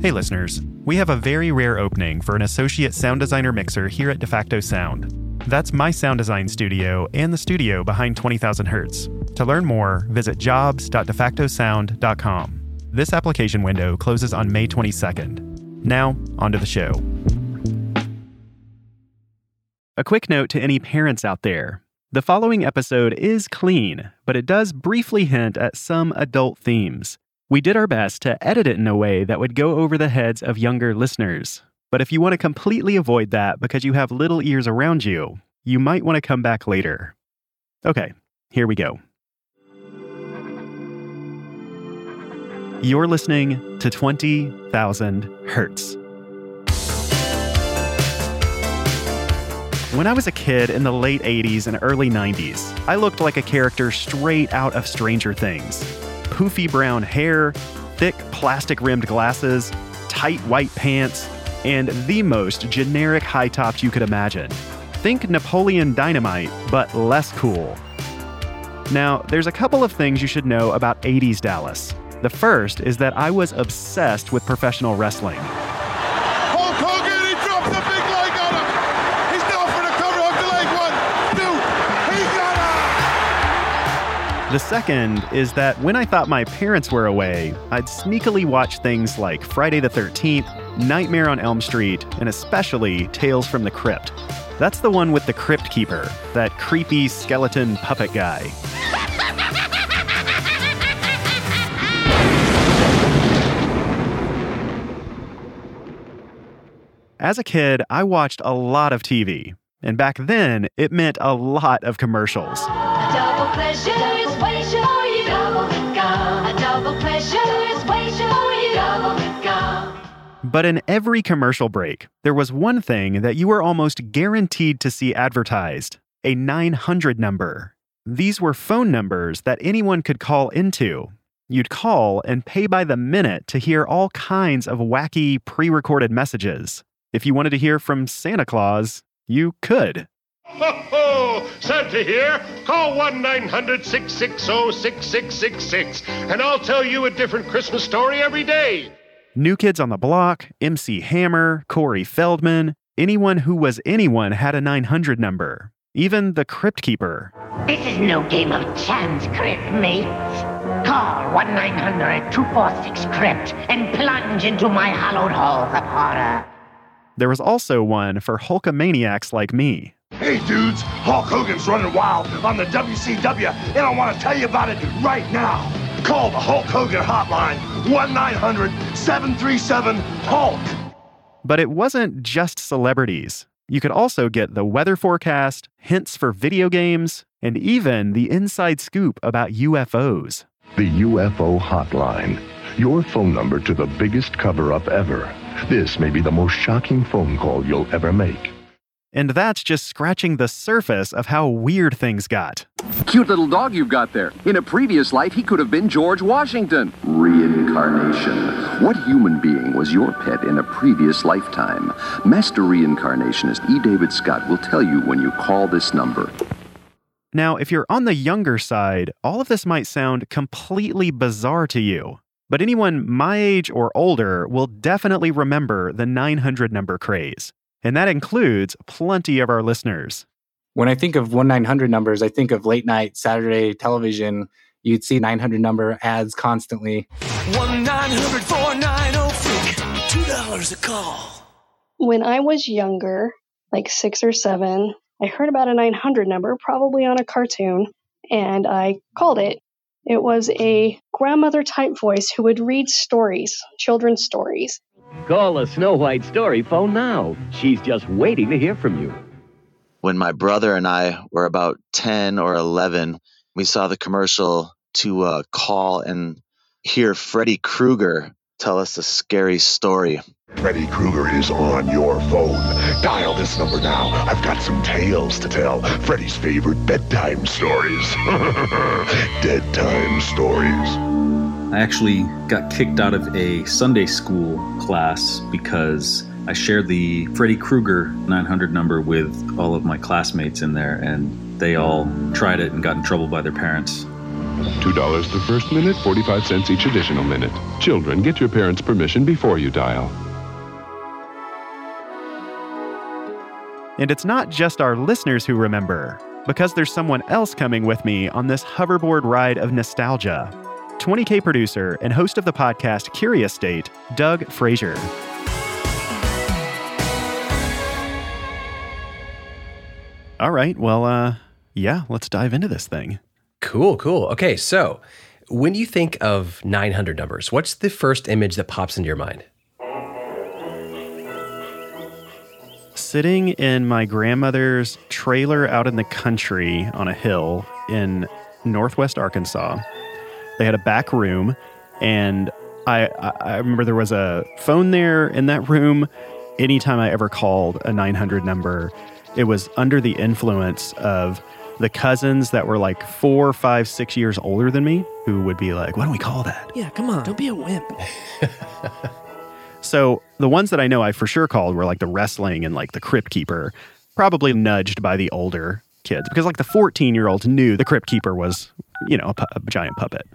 Hey, listeners. We have a very rare opening for an associate sound designer mixer here at DeFacto Sound. That's my sound design studio and the studio behind 20,000 Hertz. To learn more, visit jobs.defactosound.com. This application window closes on May 22nd. Now, onto the show. A quick note to any parents out there the following episode is clean, but it does briefly hint at some adult themes. We did our best to edit it in a way that would go over the heads of younger listeners. But if you want to completely avoid that because you have little ears around you, you might want to come back later. Okay, here we go. You're listening to 20,000 Hertz. When I was a kid in the late 80s and early 90s, I looked like a character straight out of Stranger Things. Poofy brown hair, thick plastic rimmed glasses, tight white pants, and the most generic high tops you could imagine. Think Napoleon Dynamite, but less cool. Now, there's a couple of things you should know about 80s Dallas. The first is that I was obsessed with professional wrestling. The second is that when I thought my parents were away, I'd sneakily watch things like Friday the 13th, Nightmare on Elm Street, and especially Tales from the Crypt. That's the one with the Crypt Keeper, that creepy skeleton puppet guy. As a kid, I watched a lot of TV, and back then, it meant a lot of commercials. But in every commercial break, there was one thing that you were almost guaranteed to see advertised a 900 number. These were phone numbers that anyone could call into. You'd call and pay by the minute to hear all kinds of wacky pre recorded messages. If you wanted to hear from Santa Claus, you could. Ho ho! Santa here. Call 1 900 660 6666 and I'll tell you a different Christmas story every day. New Kids on the Block, MC Hammer, Corey Feldman, anyone who was anyone had a 900 number. Even the Crypt Keeper. This is no game of chance, Crypt mates. Call 1 900 246 Crypt and plunge into my hallowed halls of horror. There was also one for Hulkamaniacs like me. Hey, dudes, Hulk Hogan's running wild on the WCW, and I want to tell you about it right now. Call the Hulk Hogan hotline, 1 900 737 Hulk. But it wasn't just celebrities. You could also get the weather forecast, hints for video games, and even the inside scoop about UFOs. The UFO Hotline. Your phone number to the biggest cover up ever. This may be the most shocking phone call you'll ever make. And that's just scratching the surface of how weird things got. Cute little dog you've got there. In a previous life, he could have been George Washington. Reincarnation. What human being was your pet in a previous lifetime? Master reincarnationist E. David Scott will tell you when you call this number. Now, if you're on the younger side, all of this might sound completely bizarre to you. But anyone my age or older will definitely remember the 900 number craze. And that includes plenty of our listeners. When I think of 1 900 numbers, I think of late night Saturday television. You'd see 900 number ads constantly. 1 900 490 freak. $2 a call. When I was younger, like six or seven, I heard about a 900 number, probably on a cartoon, and I called it. It was a grandmother type voice who would read stories, children's stories. Call a Snow White Story phone now. She's just waiting to hear from you. When my brother and I were about 10 or 11, we saw the commercial to uh, call and hear Freddy Krueger tell us a scary story. Freddy Krueger is on your phone. Dial this number now. I've got some tales to tell. Freddy's favorite bedtime stories. Dead time stories. I actually got kicked out of a Sunday school class because I shared the Freddy Krueger 900 number with all of my classmates in there, and they all tried it and got in trouble by their parents. $2 the first minute, 45 cents each additional minute. Children, get your parents' permission before you dial. And it's not just our listeners who remember, because there's someone else coming with me on this hoverboard ride of nostalgia. 20K producer and host of the podcast Curious State, Doug Fraser. All right, well, uh, yeah, let's dive into this thing. Cool, cool. Okay, so when you think of 900 numbers, what's the first image that pops into your mind? Sitting in my grandmother's trailer out in the country on a hill in northwest Arkansas. They had a back room, and I, I I remember there was a phone there in that room. Anytime I ever called a 900 number, it was under the influence of the cousins that were like four, five, six years older than me, who would be like, "Why don't we call that?" Yeah, come on. Don't be a wimp. So the ones that I know I for sure called were like the wrestling and like the Crypt Keeper, probably nudged by the older kids because like the 14 year olds knew the Crypt Keeper was, you know, a, pu- a giant puppet.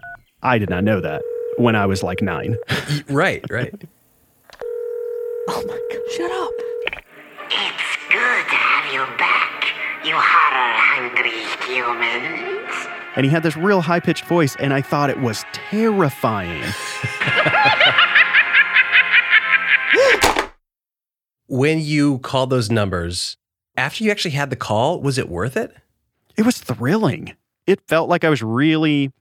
I did not know that when I was like nine. right, right. Oh my god. Shut up. It's good to have you back, you horror hungry humans. And he had this real high pitched voice, and I thought it was terrifying. When you called those numbers, after you actually had the call, was it worth it? It was thrilling. It felt like I was really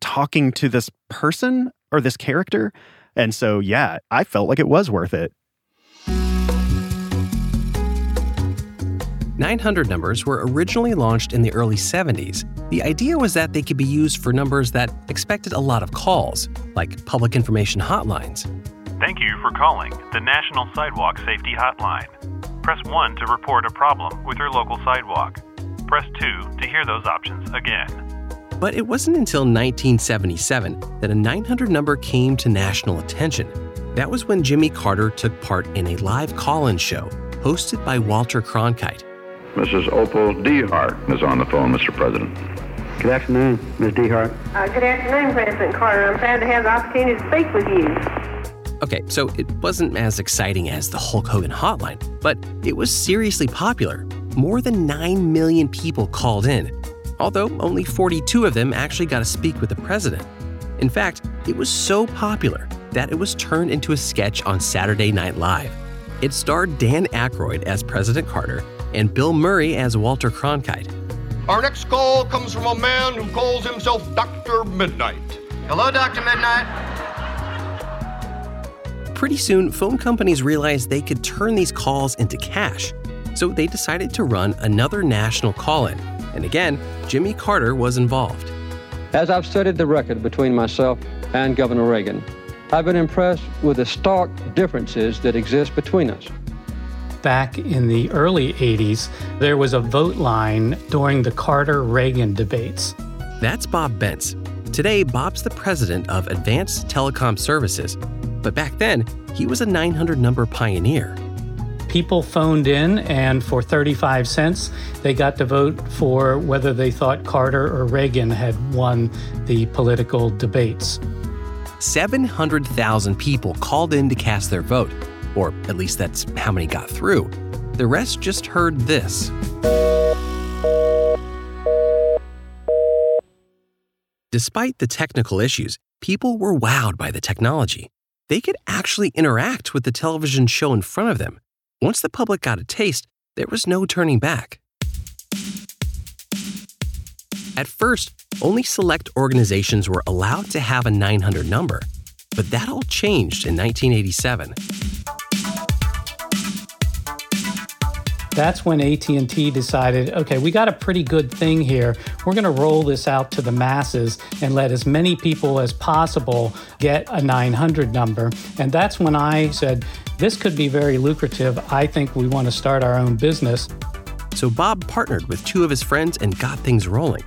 talking to this person or this character. And so, yeah, I felt like it was worth it. 900 numbers were originally launched in the early 70s. The idea was that they could be used for numbers that expected a lot of calls, like public information hotlines. Thank you for calling the National Sidewalk Safety Hotline. Press 1 to report a problem with your local sidewalk. Press 2 to hear those options again. But it wasn't until 1977 that a 900 number came to national attention. That was when Jimmy Carter took part in a live call in show hosted by Walter Cronkite. Mrs. Opal Dehart is on the phone, Mr. President. Good afternoon, Ms. Dehart. Uh, good afternoon, President Carter. I'm glad to have the opportunity to speak with you. Okay, so it wasn't as exciting as the Hulk Hogan hotline, but it was seriously popular. More than 9 million people called in, although only 42 of them actually got to speak with the president. In fact, it was so popular that it was turned into a sketch on Saturday Night Live. It starred Dan Aykroyd as President Carter and Bill Murray as Walter Cronkite. Our next call comes from a man who calls himself Dr. Midnight. Hello, Dr. Midnight. Pretty soon, phone companies realized they could turn these calls into cash. So they decided to run another national call in. And again, Jimmy Carter was involved. As I've studied the record between myself and Governor Reagan, I've been impressed with the stark differences that exist between us. Back in the early 80s, there was a vote line during the Carter Reagan debates. That's Bob Bentz. Today, Bob's the president of Advanced Telecom Services. But back then, he was a 900 number pioneer. People phoned in, and for 35 cents, they got to vote for whether they thought Carter or Reagan had won the political debates. 700,000 people called in to cast their vote, or at least that's how many got through. The rest just heard this. Despite the technical issues, people were wowed by the technology. They could actually interact with the television show in front of them. Once the public got a taste, there was no turning back. At first, only select organizations were allowed to have a 900 number, but that all changed in 1987. That's when AT&T decided, okay, we got a pretty good thing here. We're going to roll this out to the masses and let as many people as possible get a 900 number. And that's when I said, this could be very lucrative. I think we want to start our own business. So Bob partnered with two of his friends and got things rolling.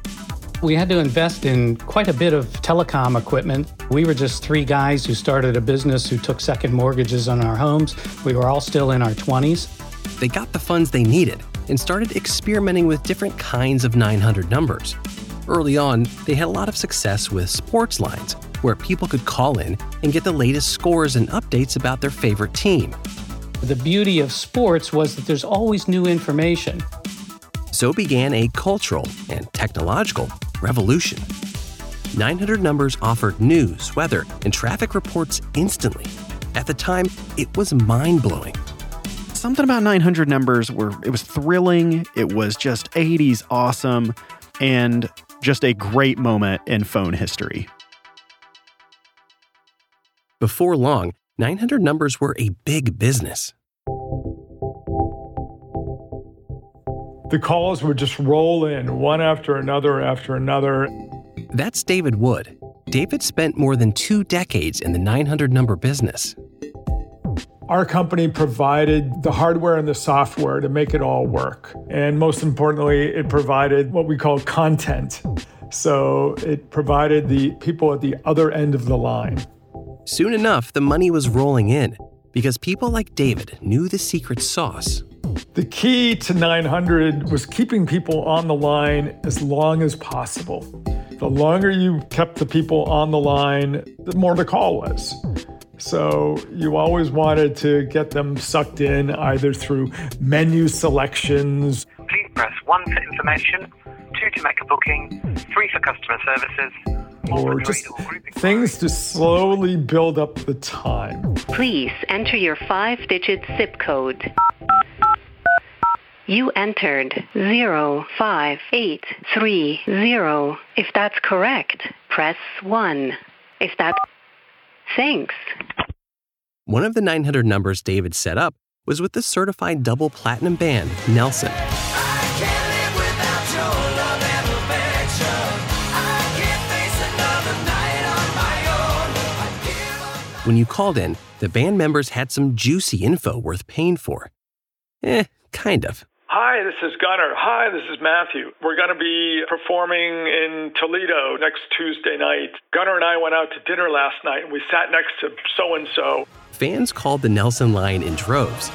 We had to invest in quite a bit of telecom equipment. We were just three guys who started a business who took second mortgages on our homes. We were all still in our 20s. They got the funds they needed and started experimenting with different kinds of 900 numbers. Early on, they had a lot of success with sports lines, where people could call in and get the latest scores and updates about their favorite team. The beauty of sports was that there's always new information. So began a cultural and technological revolution. 900 numbers offered news, weather, and traffic reports instantly. At the time, it was mind blowing. Something about 900 numbers were it was thrilling, it was just 80s awesome, and just a great moment in phone history. Before long, 900 numbers were a big business. The calls would just roll in one after another after another. That's David Wood. David spent more than two decades in the 900 number business. Our company provided the hardware and the software to make it all work. And most importantly, it provided what we call content. So it provided the people at the other end of the line. Soon enough, the money was rolling in because people like David knew the secret sauce. The key to 900 was keeping people on the line as long as possible. The longer you kept the people on the line, the more the call was. So you always wanted to get them sucked in either through menu selections. Please press 1 for information, 2 to make a booking, 3 for customer services, or just things to slowly build up the time. Please enter your five digit zip code. You entered 05830. If that's correct, press 1. If that. Thanks. One of the 900 numbers David set up was with the certified double platinum band, Nelson. When you called in, the band members had some juicy info worth paying for. Eh, kind of. Hi, this is Gunnar. Hi, this is Matthew. We're going to be performing in Toledo next Tuesday night. Gunnar and I went out to dinner last night and we sat next to so and so. Fans called the Nelson line in droves.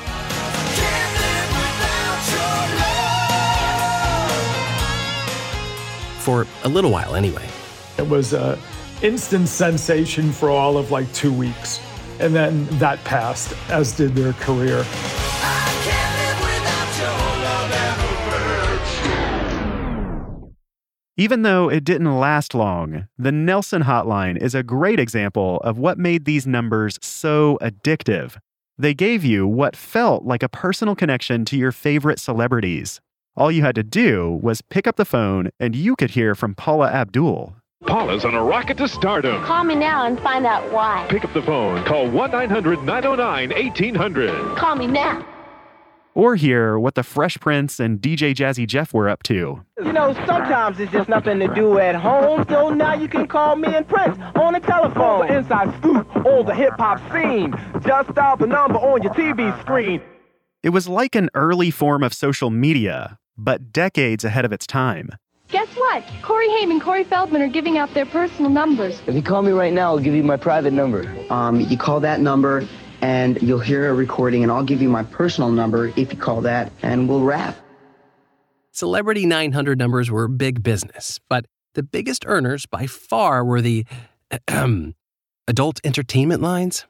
For a little while, anyway. It was a instant sensation for all of like two weeks. And then that passed, as did their career. Even though it didn't last long, the Nelson Hotline is a great example of what made these numbers so addictive. They gave you what felt like a personal connection to your favorite celebrities. All you had to do was pick up the phone and you could hear from Paula Abdul. Paula's on a rocket to stardom. Call me now and find out why. Pick up the phone. Call 1 900 909 1800. Call me now. Or hear what the Fresh Prince and DJ Jazzy Jeff were up to. You know, sometimes it's just nothing to do at home, so now you can call me and Prince on the telephone. The inside scoop on the hip hop scene. Just dial the number on your TV screen. It was like an early form of social media, but decades ahead of its time. Guess what? Corey Haim and Corey Feldman are giving out their personal numbers. If you call me right now, I'll give you my private number. Um, you call that number, and you'll hear a recording, and I'll give you my personal number if you call that, and we'll rap. Celebrity 900 numbers were big business, but the biggest earners by far were the adult entertainment lines.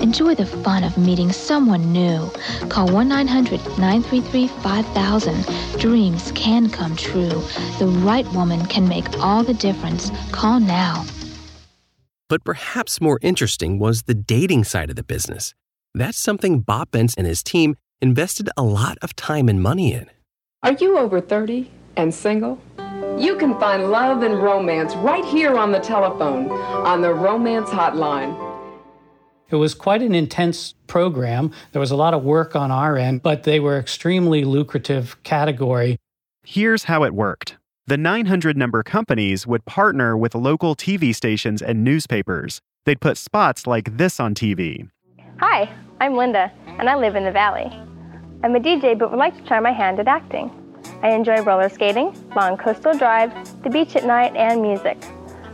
Enjoy the fun of meeting someone new. Call 1 900 933 5000. Dreams can come true. The right woman can make all the difference. Call now. But perhaps more interesting was the dating side of the business. That's something Bob Bentz and his team invested a lot of time and money in. Are you over 30 and single? You can find love and romance right here on the telephone on the Romance Hotline. It was quite an intense program. There was a lot of work on our end, but they were extremely lucrative category. Here's how it worked. The 900 number companies would partner with local TV stations and newspapers. They'd put spots like this on TV. Hi, I'm Linda, and I live in the Valley. I'm a DJ but would like to try my hand at acting. I enjoy roller skating, long coastal drives, the beach at night, and music.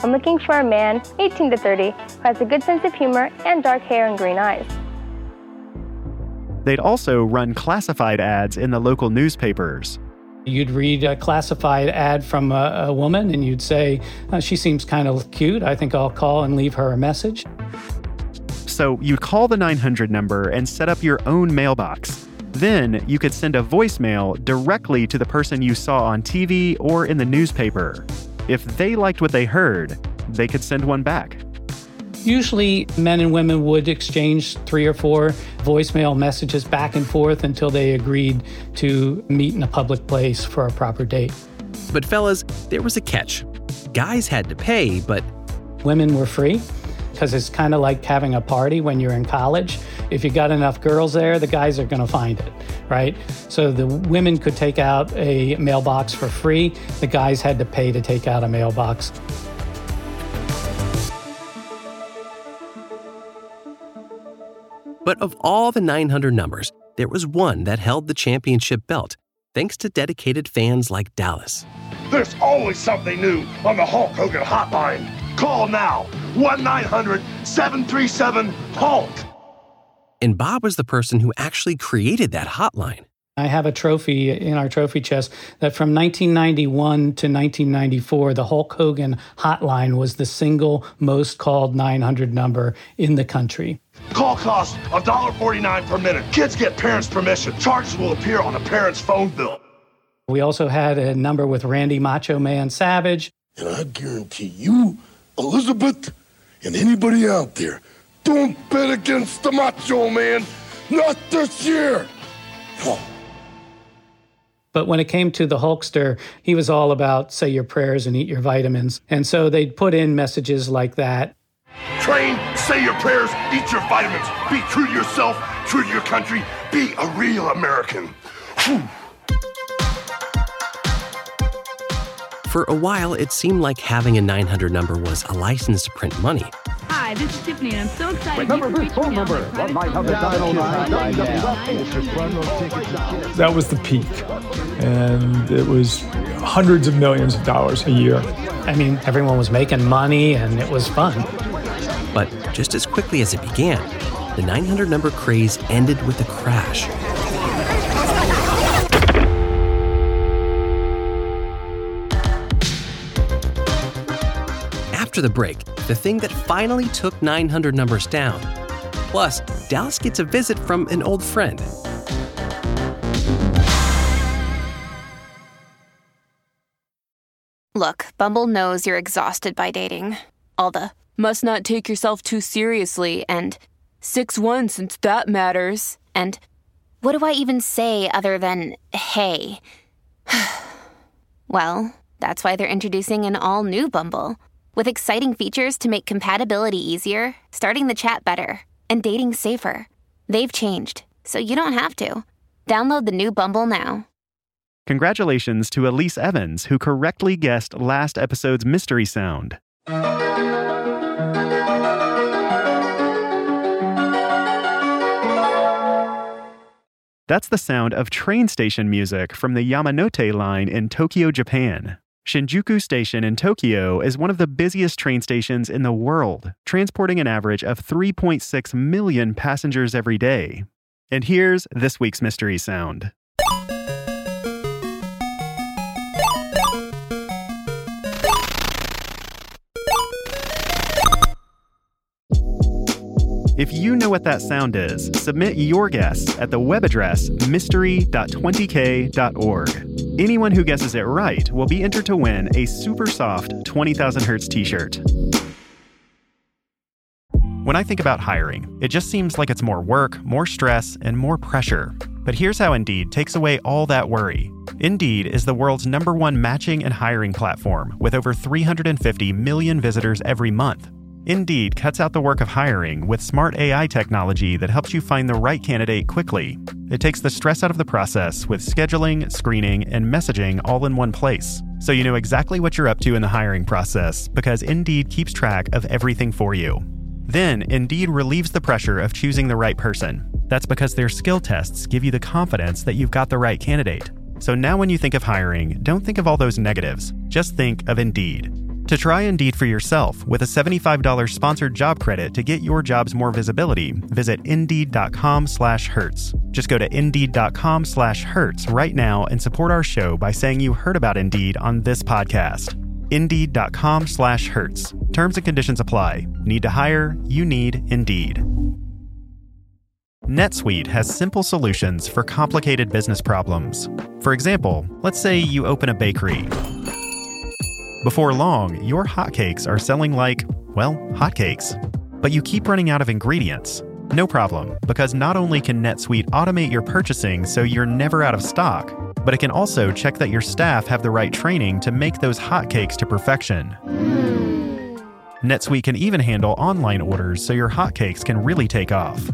I'm looking for a man, 18 to 30, who has a good sense of humor and dark hair and green eyes. They'd also run classified ads in the local newspapers. You'd read a classified ad from a, a woman and you'd say, uh, She seems kind of cute. I think I'll call and leave her a message. So you'd call the 900 number and set up your own mailbox. Then you could send a voicemail directly to the person you saw on TV or in the newspaper. If they liked what they heard, they could send one back. Usually, men and women would exchange three or four voicemail messages back and forth until they agreed to meet in a public place for a proper date. But, fellas, there was a catch. Guys had to pay, but women were free because it's kind of like having a party when you're in college. If you got enough girls there, the guys are going to find it, right? So the women could take out a mailbox for free, the guys had to pay to take out a mailbox. But of all the 900 numbers, there was one that held the championship belt, thanks to dedicated fans like Dallas. There's always something new on the Hulk Hogan hotline. Call now 1 900 737 Hulk. And Bob was the person who actually created that hotline. I have a trophy in our trophy chest that from 1991 to 1994, the Hulk Hogan hotline was the single most called 900 number in the country. Call costs $1.49 per minute. Kids get parents' permission. Charges will appear on a parent's phone bill. We also had a number with Randy Macho Man Savage. And I guarantee you, Elizabeth, and anybody out there, don't bet against the Macho Man. Not this year. No. But when it came to the Hulkster, he was all about say your prayers and eat your vitamins. And so they'd put in messages like that. Train, say your prayers, eat your vitamins. Be true to yourself, true to your country. Be a real American. Whew. For a while, it seemed like having a 900 number was a license to print money. Hi, this is Tiffany, and I'm so excited. Remember this phone number, That was the peak, and it was hundreds of millions of dollars a year. I mean, everyone was making money, and it was fun. But just as quickly as it began, the 900 number craze ended with a crash. After the break, the thing that finally took 900 numbers down. Plus, Dallas gets a visit from an old friend. Look, Bumble knows you're exhausted by dating. All the must not take yourself too seriously and 6 1 since that matters. And what do I even say other than hey? well, that's why they're introducing an all new Bumble with exciting features to make compatibility easier, starting the chat better, and dating safer. They've changed, so you don't have to. Download the new Bumble now. Congratulations to Elise Evans, who correctly guessed last episode's mystery sound. That's the sound of train station music from the Yamanote line in Tokyo, Japan. Shinjuku Station in Tokyo is one of the busiest train stations in the world, transporting an average of 3.6 million passengers every day. And here's this week's mystery sound. If you know what that sound is, submit your guess at the web address mystery.20k.org. Anyone who guesses it right will be entered to win a super soft 20,000 Hertz t shirt. When I think about hiring, it just seems like it's more work, more stress, and more pressure. But here's how Indeed takes away all that worry. Indeed is the world's number one matching and hiring platform with over 350 million visitors every month. Indeed cuts out the work of hiring with smart AI technology that helps you find the right candidate quickly. It takes the stress out of the process with scheduling, screening, and messaging all in one place. So you know exactly what you're up to in the hiring process because Indeed keeps track of everything for you. Then, Indeed relieves the pressure of choosing the right person. That's because their skill tests give you the confidence that you've got the right candidate. So now when you think of hiring, don't think of all those negatives. Just think of Indeed. To try Indeed for yourself with a $75 sponsored job credit to get your jobs more visibility, visit Indeed.com slash Hertz. Just go to indeed.com slash hertz right now and support our show by saying you heard about Indeed on this podcast. Indeed.com slash hertz. Terms and conditions apply. Need to hire? You need Indeed. NetSuite has simple solutions for complicated business problems. For example, let's say you open a bakery. Before long, your hotcakes are selling like, well, hotcakes. But you keep running out of ingredients. No problem, because not only can NetSuite automate your purchasing so you're never out of stock, but it can also check that your staff have the right training to make those hotcakes to perfection. Hmm. NetSuite can even handle online orders so your hotcakes can really take off.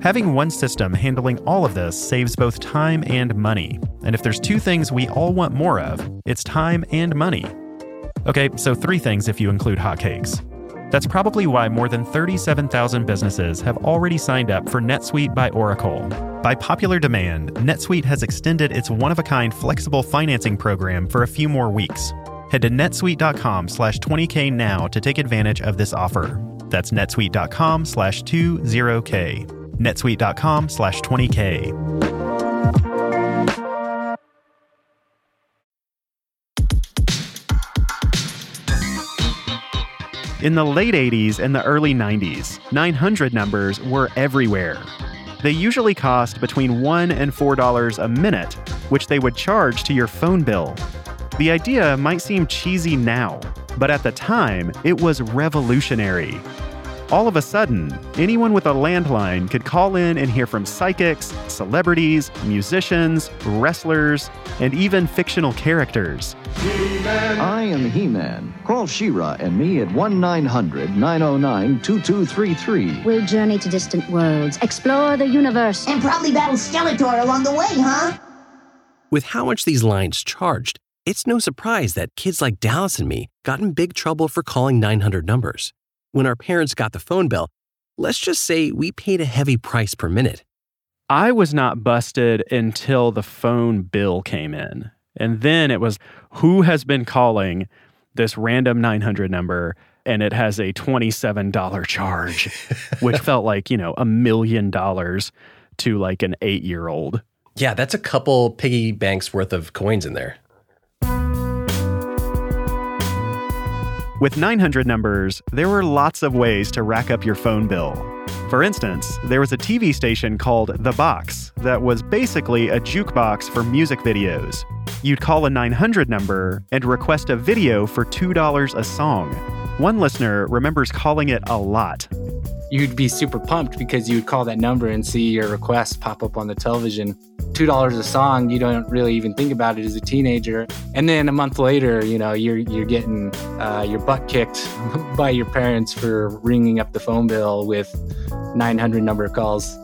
Having one system handling all of this saves both time and money. And if there's two things we all want more of, it's time and money. Okay, so three things if you include hotcakes. That's probably why more than 37,000 businesses have already signed up for NetSuite by Oracle. By popular demand, NetSuite has extended its one-of-a-kind flexible financing program for a few more weeks. Head to netsuite.com slash 20k now to take advantage of this offer. That's netsuite.com slash 20k. netsuite.com slash 20k. In the late 80s and the early 90s, 900 numbers were everywhere. They usually cost between $1 and $4 a minute, which they would charge to your phone bill. The idea might seem cheesy now, but at the time, it was revolutionary. All of a sudden, anyone with a landline could call in and hear from psychics, celebrities, musicians, wrestlers, and even fictional characters. I am He Man. Call She-Ra and me at 1 900 909 2233. We'll journey to distant worlds, explore the universe, and probably battle Skeletor along the way, huh? With how much these lines charged, it's no surprise that kids like Dallas and me got in big trouble for calling 900 numbers. When our parents got the phone bill, let's just say we paid a heavy price per minute. I was not busted until the phone bill came in. And then it was who has been calling this random 900 number and it has a $27 charge, which felt like, you know, a million dollars to like an eight year old. Yeah, that's a couple piggy banks worth of coins in there. With 900 numbers, there were lots of ways to rack up your phone bill. For instance, there was a TV station called The Box that was basically a jukebox for music videos. You'd call a 900 number and request a video for $2 a song. One listener remembers calling it a lot. You'd be super pumped because you would call that number and see your request pop up on the television. $2 a song, you don't really even think about it as a teenager. And then a month later, you know, you're, you're getting uh, your butt kicked by your parents for ringing up the phone bill with 900 number calls.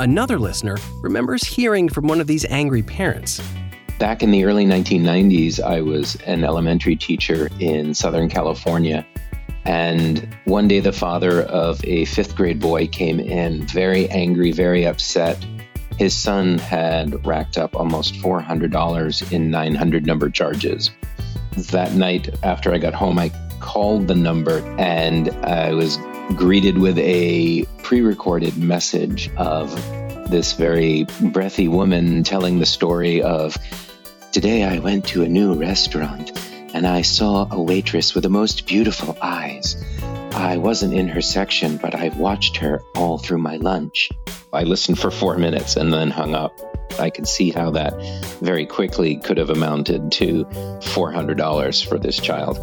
Another listener remembers hearing from one of these angry parents. Back in the early 1990s, I was an elementary teacher in Southern California. And one day, the father of a fifth grade boy came in very angry, very upset. His son had racked up almost $400 in 900 number charges. That night, after I got home, I called the number and I was greeted with a pre recorded message of this very breathy woman telling the story of Today I went to a new restaurant and I saw a waitress with the most beautiful eyes. I wasn't in her section, but I watched her all through my lunch. I listened for four minutes and then hung up. I could see how that very quickly could have amounted to $400 for this child.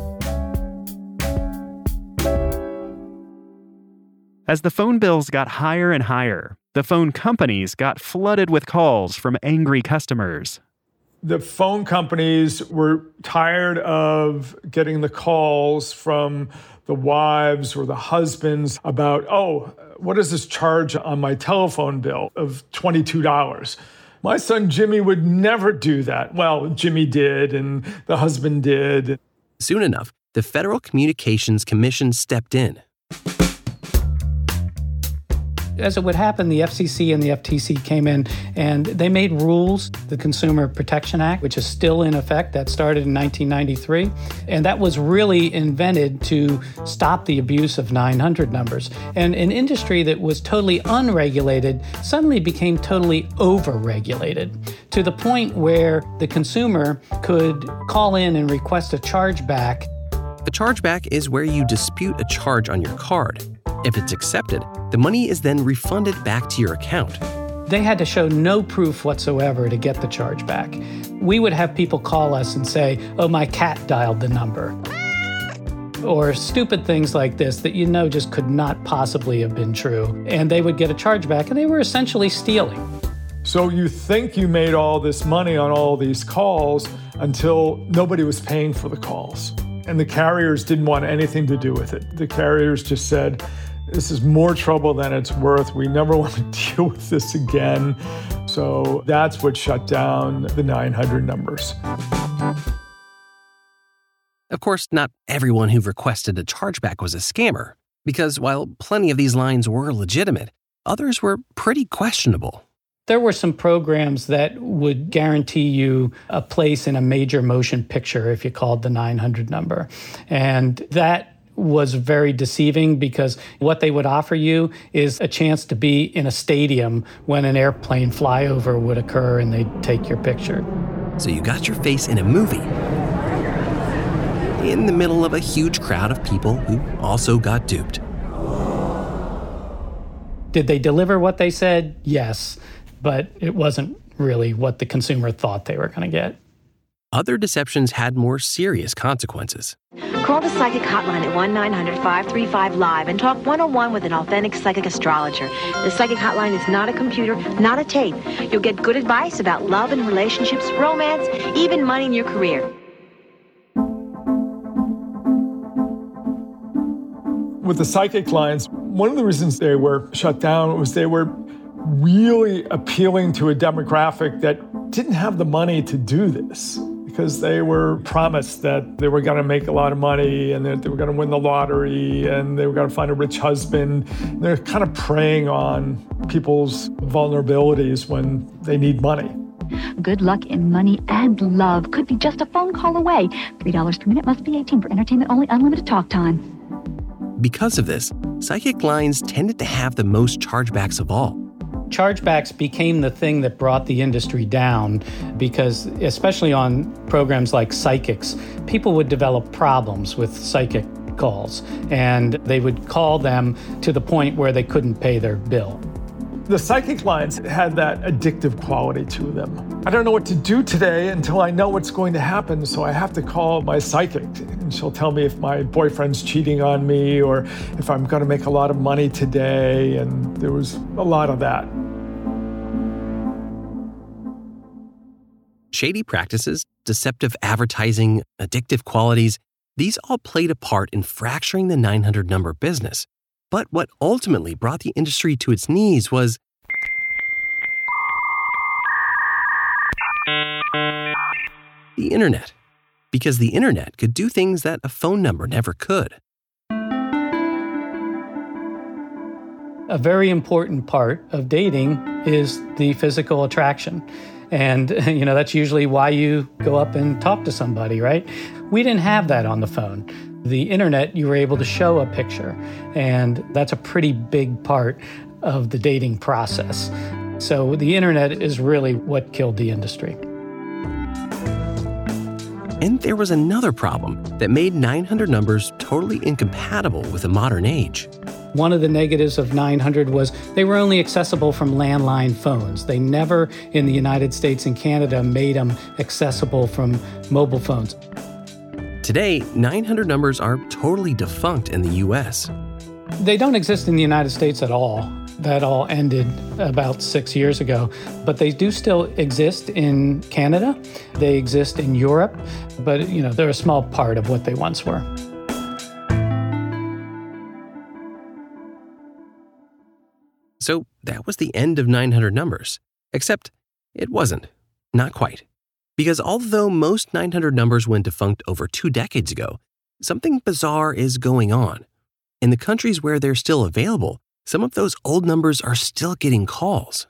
As the phone bills got higher and higher, the phone companies got flooded with calls from angry customers. The phone companies were tired of getting the calls from the wives or the husbands about, oh, what is this charge on my telephone bill of $22? My son Jimmy would never do that. Well, Jimmy did, and the husband did. Soon enough, the Federal Communications Commission stepped in. As it would happen, the FCC and the FTC came in and they made rules, the Consumer Protection Act, which is still in effect, that started in 1993. And that was really invented to stop the abuse of 900 numbers. And an industry that was totally unregulated suddenly became totally overregulated to the point where the consumer could call in and request a chargeback. A chargeback is where you dispute a charge on your card. If it's accepted, the money is then refunded back to your account. They had to show no proof whatsoever to get the charge back. We would have people call us and say, Oh, my cat dialed the number. Or stupid things like this that you know just could not possibly have been true. And they would get a charge back, and they were essentially stealing. So you think you made all this money on all these calls until nobody was paying for the calls. And the carriers didn't want anything to do with it. The carriers just said, this is more trouble than it's worth. We never want to deal with this again. So that's what shut down the 900 numbers. Of course, not everyone who requested a chargeback was a scammer, because while plenty of these lines were legitimate, others were pretty questionable. There were some programs that would guarantee you a place in a major motion picture if you called the 900 number. And that was very deceiving because what they would offer you is a chance to be in a stadium when an airplane flyover would occur and they'd take your picture. So you got your face in a movie in the middle of a huge crowd of people who also got duped. Did they deliver what they said? Yes, but it wasn't really what the consumer thought they were going to get. Other deceptions had more serious consequences. Call the psychic hotline at 1 900 535 Live and talk one on one with an authentic psychic astrologer. The psychic hotline is not a computer, not a tape. You'll get good advice about love and relationships, romance, even money in your career. With the psychic lines, one of the reasons they were shut down was they were really appealing to a demographic that didn't have the money to do this because they were promised that they were going to make a lot of money and that they were going to win the lottery and they were going to find a rich husband. They're kind of preying on people's vulnerabilities when they need money. Good luck in money and love could be just a phone call away. $3 per minute must be 18 for entertainment only, unlimited talk time. Because of this, psychic lines tended to have the most chargebacks of all chargebacks became the thing that brought the industry down because, especially on programs like Psychics, people would develop problems with psychic calls and they would call them to the point where they couldn't pay their bill. The psychic lines had that addictive quality to them. I don't know what to do today until I know what's going to happen, so I have to call my psychic. And she'll tell me if my boyfriend's cheating on me or if I'm going to make a lot of money today. And there was a lot of that. Shady practices, deceptive advertising, addictive qualities, these all played a part in fracturing the 900 number business. But what ultimately brought the industry to its knees was the internet. Because the internet could do things that a phone number never could. A very important part of dating is the physical attraction. And, you know, that's usually why you go up and talk to somebody, right? We didn't have that on the phone the internet, you were able to show a picture. And that's a pretty big part of the dating process. So the internet is really what killed the industry. And there was another problem that made 900 numbers totally incompatible with the modern age. One of the negatives of 900 was they were only accessible from landline phones. They never, in the United States and Canada, made them accessible from mobile phones. Today, 900 numbers are totally defunct in the US. They don't exist in the United States at all. That all ended about six years ago. But they do still exist in Canada. They exist in Europe, but you know they're a small part of what they once were. So that was the end of 900 numbers. Except it wasn't. Not quite. Because although most 900 numbers went defunct over two decades ago, something bizarre is going on. In the countries where they're still available, some of those old numbers are still getting calls.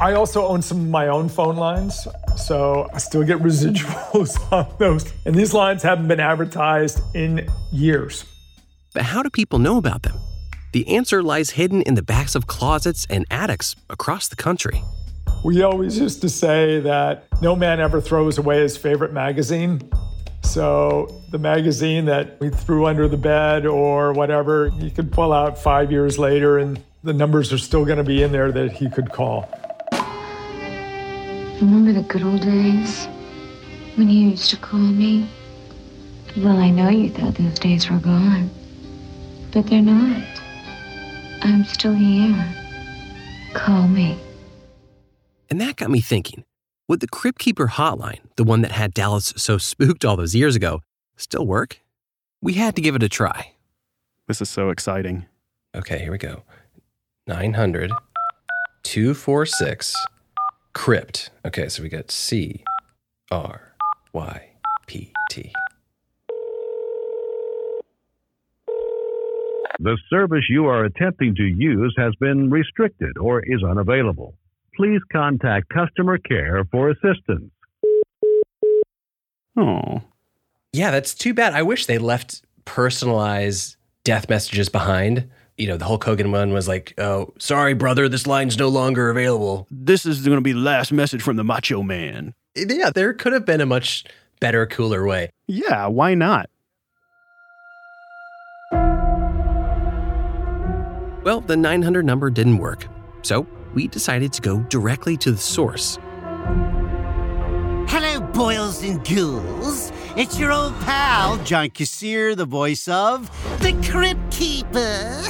I also own some of my own phone lines, so I still get residuals on those. And these lines haven't been advertised in years. But how do people know about them? The answer lies hidden in the backs of closets and attics across the country. We always used to say that no man ever throws away his favorite magazine. So the magazine that we threw under the bed or whatever, you could pull out five years later and the numbers are still going to be in there that he could call. Remember the good old days when you used to call me? Well, I know you thought those days were gone, but they're not. I'm still here. Call me. And that got me thinking would the Crypt Keeper hotline, the one that had Dallas so spooked all those years ago, still work? We had to give it a try. This is so exciting. Okay, here we go 900 246 Crypt. Okay, so we got C R Y P T. The service you are attempting to use has been restricted or is unavailable. Please contact customer care for assistance. Oh. Yeah, that's too bad. I wish they left personalized death messages behind. You know, the Hulk Hogan one was like, oh, sorry, brother, this line's no longer available. This is going to be the last message from the Macho Man. Yeah, there could have been a much better, cooler way. Yeah, why not? Well, the 900 number didn't work. So we decided to go directly to the source. Hello, boils and ghouls. It's your old pal, John Kassir, the voice of the Crypt Keeper.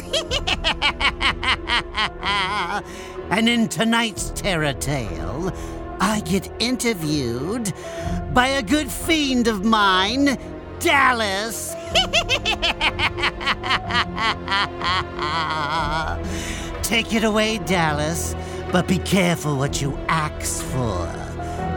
and in tonight's Terror Tale, I get interviewed by a good fiend of mine, Dallas. Take it away, Dallas, but be careful what you axe for.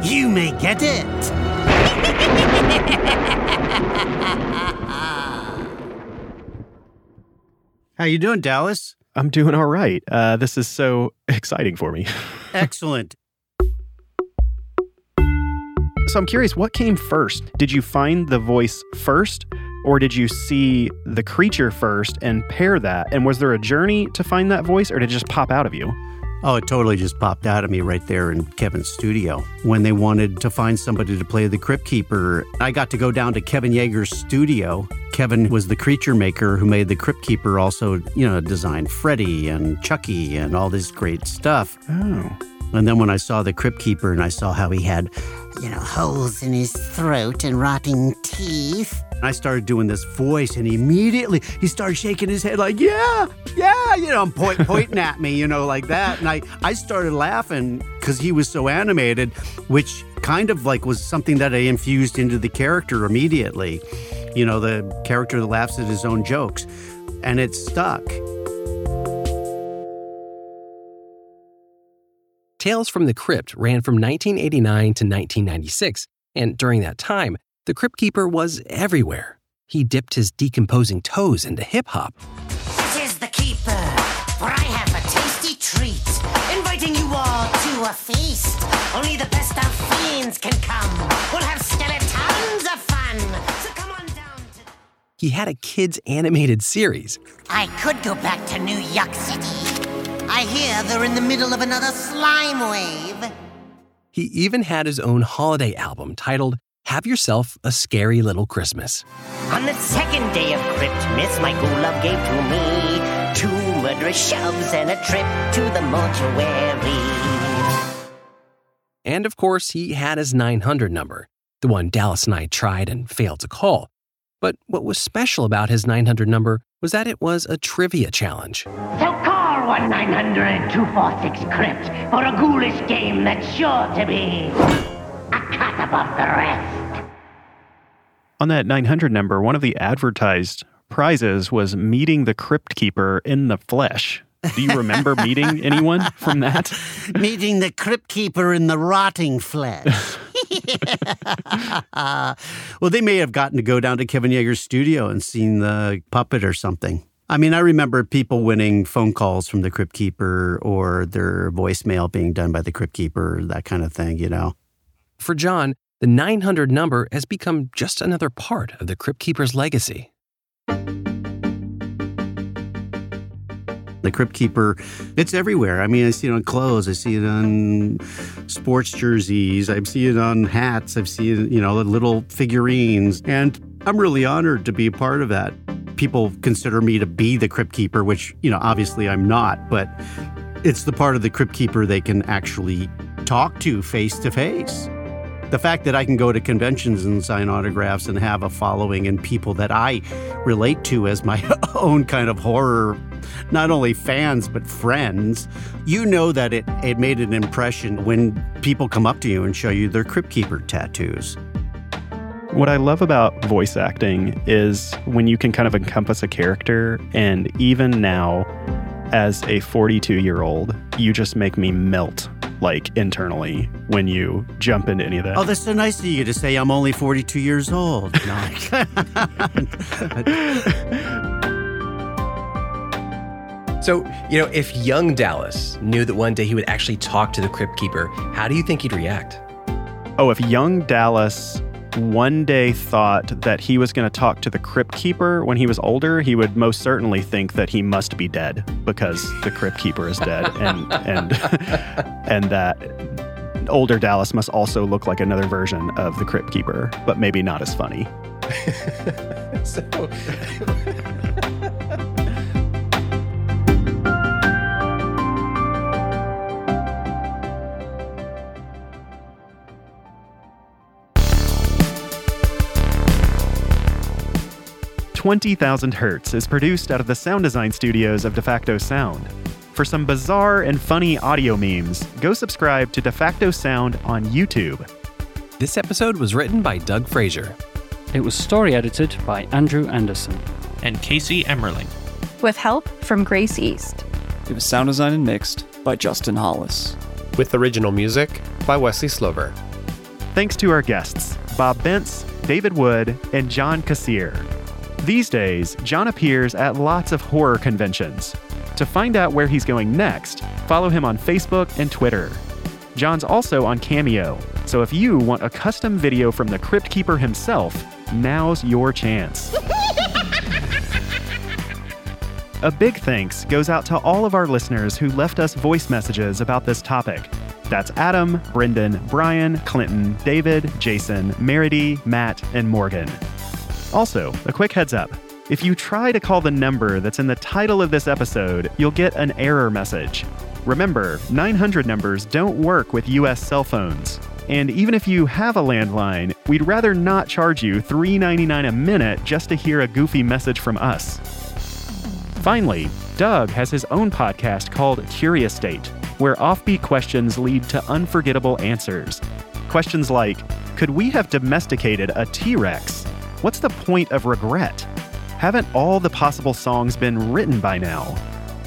You may get it. How you doing, Dallas? I'm doing all right. Uh, this is so exciting for me. Excellent. So I'm curious, what came first? Did you find the voice first, or did you see the creature first and pair that? And was there a journey to find that voice, or did it just pop out of you? Oh, it totally just popped out of me right there in Kevin's studio. When they wanted to find somebody to play the Crypt Keeper, I got to go down to Kevin Yagher's studio. Kevin was the creature maker who made the Crypt Keeper, also, you know, designed Freddy and Chucky and all this great stuff. Oh. And then when I saw the Crypt Keeper and I saw how he had, you know, holes in his throat and rotting teeth, I started doing this voice and immediately he started shaking his head like, yeah, yeah, you know, point, pointing at me, you know, like that. And I, I started laughing because he was so animated, which kind of like was something that I infused into the character immediately. You know, the character that laughs at his own jokes. And it stuck. Tales from the Crypt ran from 1989 to 1996, and during that time, the Crypt Keeper was everywhere. He dipped his decomposing toes into hip hop. This is the Keeper, for I have a tasty treat, inviting you all to a feast. Only the best of fiends can come. We'll have skeletons of fun. So come on down to. He had a kids' animated series. I could go back to New York City. I hear they're in the middle of another slime wave. He even had his own holiday album titled Have Yourself a Scary Little Christmas. On the second day of Christmas, my ghoul love gave to me two murderous shoves and a trip to the mortuary. And of course, he had his 900 number, the one Dallas and I tried and failed to call. But what was special about his 900 number was that it was a trivia challenge. So call 1 900 246 Crypt for a ghoulish game that's sure to be a cut above the rest. On that 900 number, one of the advertised prizes was meeting the Crypt Keeper in the flesh. Do you remember meeting anyone from that? Meeting the Crypt Keeper in the rotting flesh. well, they may have gotten to go down to Kevin Yagher's studio and seen the puppet or something. I mean, I remember people winning phone calls from the Crypt Keeper or their voicemail being done by the Crypt Keeper, that kind of thing, you know. For John, the 900 number has become just another part of the Crypt Keeper's legacy. The Crypt Keeper, it's everywhere. I mean, I see it on clothes, I see it on sports jerseys, I see it on hats, I've seen, you know, the little figurines. And I'm really honored to be a part of that. People consider me to be the Crypt Keeper, which, you know, obviously I'm not, but it's the part of the Crypt Keeper they can actually talk to face to face the fact that I can go to conventions and sign autographs and have a following and people that I relate to as my own kind of horror, not only fans, but friends, you know that it, it made an impression when people come up to you and show you their Crypt Keeper tattoos. What I love about voice acting is when you can kind of encompass a character, and even now, as a 42 year old, you just make me melt like internally when you jump into any of that. Oh, that's so nice of you to say I'm only 42 years old. No. so, you know, if young Dallas knew that one day he would actually talk to the Crypt Keeper, how do you think he'd react? Oh, if young Dallas one day thought that he was going to talk to the crypt keeper when he was older, he would most certainly think that he must be dead because the crypt keeper is dead, and and and that older Dallas must also look like another version of the crypt keeper, but maybe not as funny. so. 20,000 Hertz is produced out of the sound design studios of DeFacto Sound. For some bizarre and funny audio memes, go subscribe to DeFacto Sound on YouTube. This episode was written by Doug Fraser. It was story edited by Andrew Anderson and Casey Emmerling. With help from Grace East. It was sound designed and mixed by Justin Hollis. With original music by Wesley Slover. Thanks to our guests, Bob Bentz, David Wood, and John Kassir. These days, John appears at lots of horror conventions. To find out where he's going next, follow him on Facebook and Twitter. John's also on Cameo, so if you want a custom video from the Crypt Keeper himself, now's your chance. a big thanks goes out to all of our listeners who left us voice messages about this topic. That's Adam, Brendan, Brian, Clinton, David, Jason, Meredy, Matt, and Morgan. Also, a quick heads up if you try to call the number that's in the title of this episode, you'll get an error message. Remember, 900 numbers don't work with US cell phones. And even if you have a landline, we'd rather not charge you $3.99 a minute just to hear a goofy message from us. Finally, Doug has his own podcast called Curious State, where offbeat questions lead to unforgettable answers. Questions like Could we have domesticated a T Rex? What's the point of regret? Haven't all the possible songs been written by now?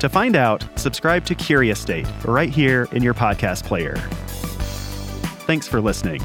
To find out, subscribe to Curious State right here in your podcast player. Thanks for listening.